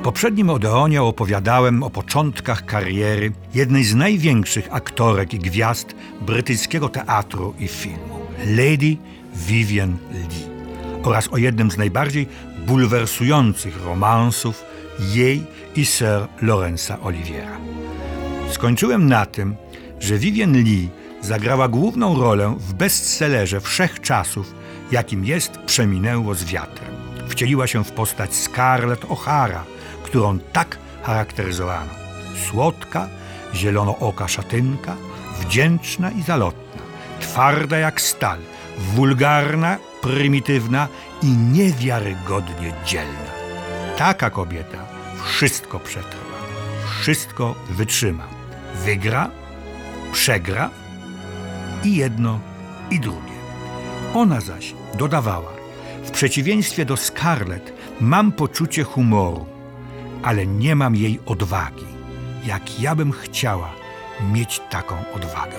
W poprzednim Odeonie opowiadałem o początkach kariery jednej z największych aktorek i gwiazd brytyjskiego teatru i filmu, Lady Vivian Lee, oraz o jednym z najbardziej bulwersujących romansów jej i Sir Lawrence'a Oliviera. Skończyłem na tym, że Vivian Lee zagrała główną rolę w bestsellerze wszechczasów, jakim jest Przeminęło z wiatrem. Wcieliła się w postać Scarlett O'Hara, którą tak charakteryzowano. Słodka, zielonooka szatynka, wdzięczna i zalotna, twarda jak stal, wulgarna, prymitywna i niewiarygodnie dzielna. Taka kobieta wszystko przetrwa, wszystko wytrzyma. Wygra, przegra i jedno, i drugie. Ona zaś dodawała: W przeciwieństwie do Scarlett mam poczucie humoru, ale nie mam jej odwagi, jak ja bym chciała mieć taką odwagę.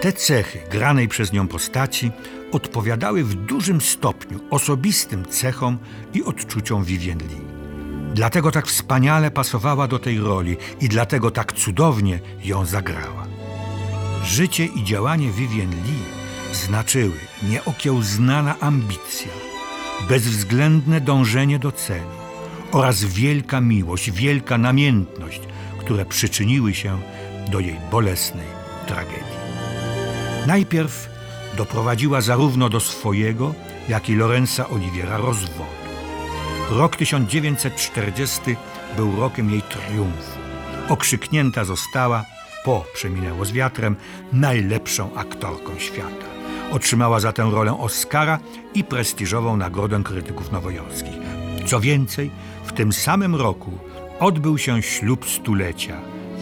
Te cechy granej przez nią postaci odpowiadały w dużym stopniu osobistym cechom i odczuciom Vivien Lee. Dlatego tak wspaniale pasowała do tej roli i dlatego tak cudownie ją zagrała. Życie i działanie Vivien Lee znaczyły nieokiełznana ambicja, bezwzględne dążenie do celu oraz wielka miłość, wielka namiętność, które przyczyniły się do jej bolesnej tragedii. Najpierw doprowadziła zarówno do swojego, jak i Lorenza Oliviera rozwodu. Rok 1940 był rokiem jej triumfu. Okrzyknięta została, po Przeminęło z wiatrem, najlepszą aktorką świata. Otrzymała za tę rolę Oscara i prestiżową Nagrodę Krytyków Nowojorskich. Co więcej, w tym samym roku odbył się ślub stulecia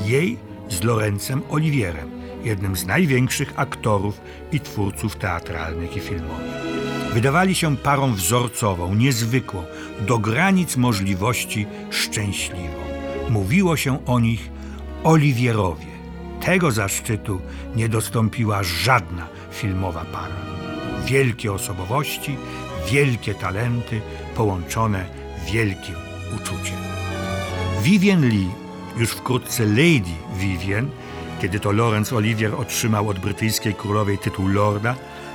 jej z Lorencem Olivierem, jednym z największych aktorów i twórców teatralnych i filmowych. Wydawali się parą wzorcową, niezwykłą, do granic możliwości szczęśliwą. Mówiło się o nich Oliwierowie. Tego zaszczytu nie dostąpiła żadna filmowa para. Wielkie osobowości, wielkie talenty połączone wielkim uczuciem. Vivien Lee, już wkrótce Lady Vivien, kiedy to Laurence Olivier otrzymał od brytyjskiej królowej tytuł lorda,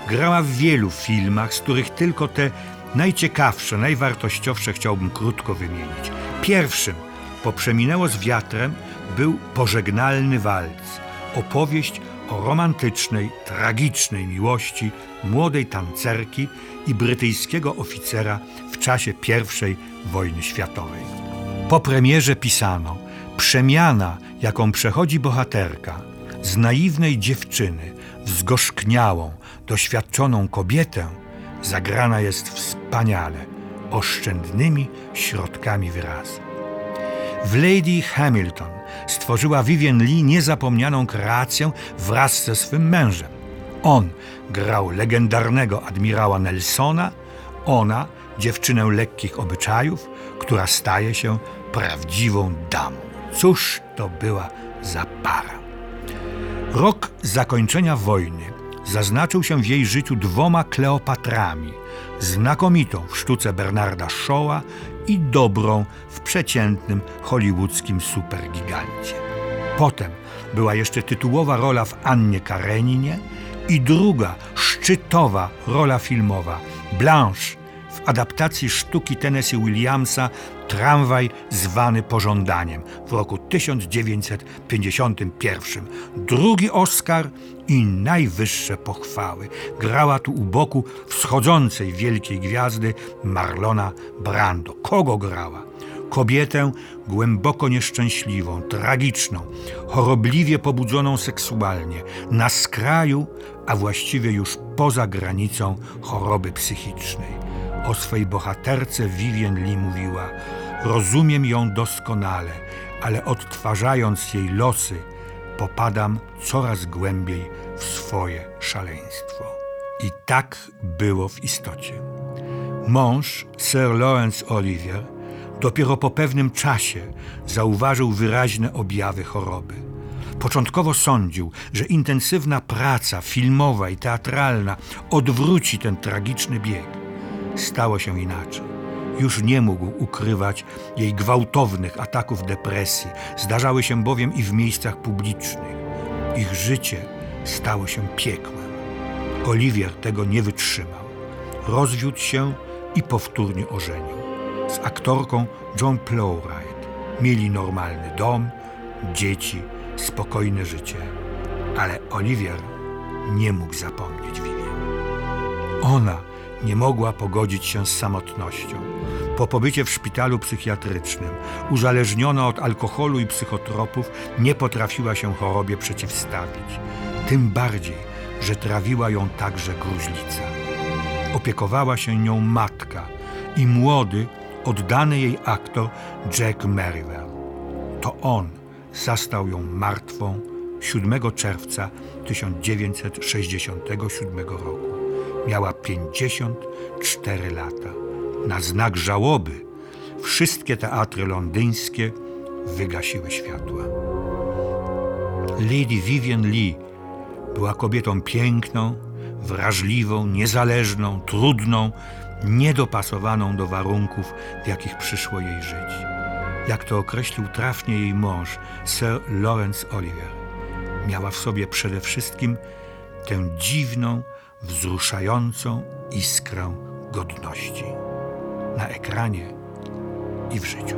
grała w wielu filmach, z których tylko te najciekawsze, najwartościowsze chciałbym krótko wymienić. Pierwszym, poprzeminęło z wiatrem, był Pożegnalny Walc, opowieść o romantycznej, tragicznej miłości młodej tancerki i brytyjskiego oficera w czasie I wojny światowej. Po premierze pisano, przemiana, jaką przechodzi bohaterka z naiwnej dziewczyny w zgorzkniałą, doświadczoną kobietę, zagrana jest wspaniale, oszczędnymi środkami wyrazu. W Lady Hamilton stworzyła Vivien Lee niezapomnianą kreację wraz ze swym mężem. On grał legendarnego admirała Nelsona, ona dziewczynę lekkich obyczajów, która staje się prawdziwą damą. Cóż to była za para. Rok zakończenia wojny zaznaczył się w jej życiu dwoma Kleopatrami, znakomitą w sztuce Bernarda Shawa i dobrą w przeciętnym hollywoodzkim supergigancie. Potem była jeszcze tytułowa rola w Annie Kareninie i druga szczytowa rola filmowa Blanche adaptacji sztuki Tennessee Williamsa Tramwaj zwany pożądaniem w roku 1951. Drugi Oscar i najwyższe pochwały. Grała tu u boku wschodzącej wielkiej gwiazdy Marlona Brando. Kogo grała? Kobietę głęboko nieszczęśliwą, tragiczną, chorobliwie pobudzoną seksualnie, na skraju, a właściwie już poza granicą choroby psychicznej. O swej bohaterce Vivien Lee mówiła: Rozumiem ją doskonale, ale odtwarzając jej losy, popadam coraz głębiej w swoje szaleństwo. I tak było w istocie. Mąż, Sir Lawrence Olivier, dopiero po pewnym czasie zauważył wyraźne objawy choroby. Początkowo sądził, że intensywna praca filmowa i teatralna odwróci ten tragiczny bieg. Stało się inaczej. Już nie mógł ukrywać jej gwałtownych ataków depresji, zdarzały się bowiem i w miejscach publicznych. Ich życie stało się piekłem. Oliwier tego nie wytrzymał. Rozwiódł się i powtórnie ożenił. Z aktorką John Plowright mieli normalny dom, dzieci, spokojne życie. Ale Oliwier nie mógł zapomnieć Vivien. Ona nie mogła pogodzić się z samotnością. Po pobycie w szpitalu psychiatrycznym, uzależniona od alkoholu i psychotropów, nie potrafiła się chorobie przeciwstawić. Tym bardziej, że trawiła ją także gruźlica. Opiekowała się nią matka i młody, oddany jej aktor Jack Merivale. To on zastał ją martwą 7 czerwca 1967 roku. Miała 54 lata. Na znak żałoby wszystkie teatry londyńskie wygasiły światła. Lady Vivian Lee była kobietą piękną, wrażliwą, niezależną, trudną, niedopasowaną do warunków, w jakich przyszło jej żyć. Jak to określił trafnie jej mąż, Sir Lawrence Oliver, miała w sobie przede wszystkim tę dziwną, wzruszającą iskrę godności na ekranie i w życiu.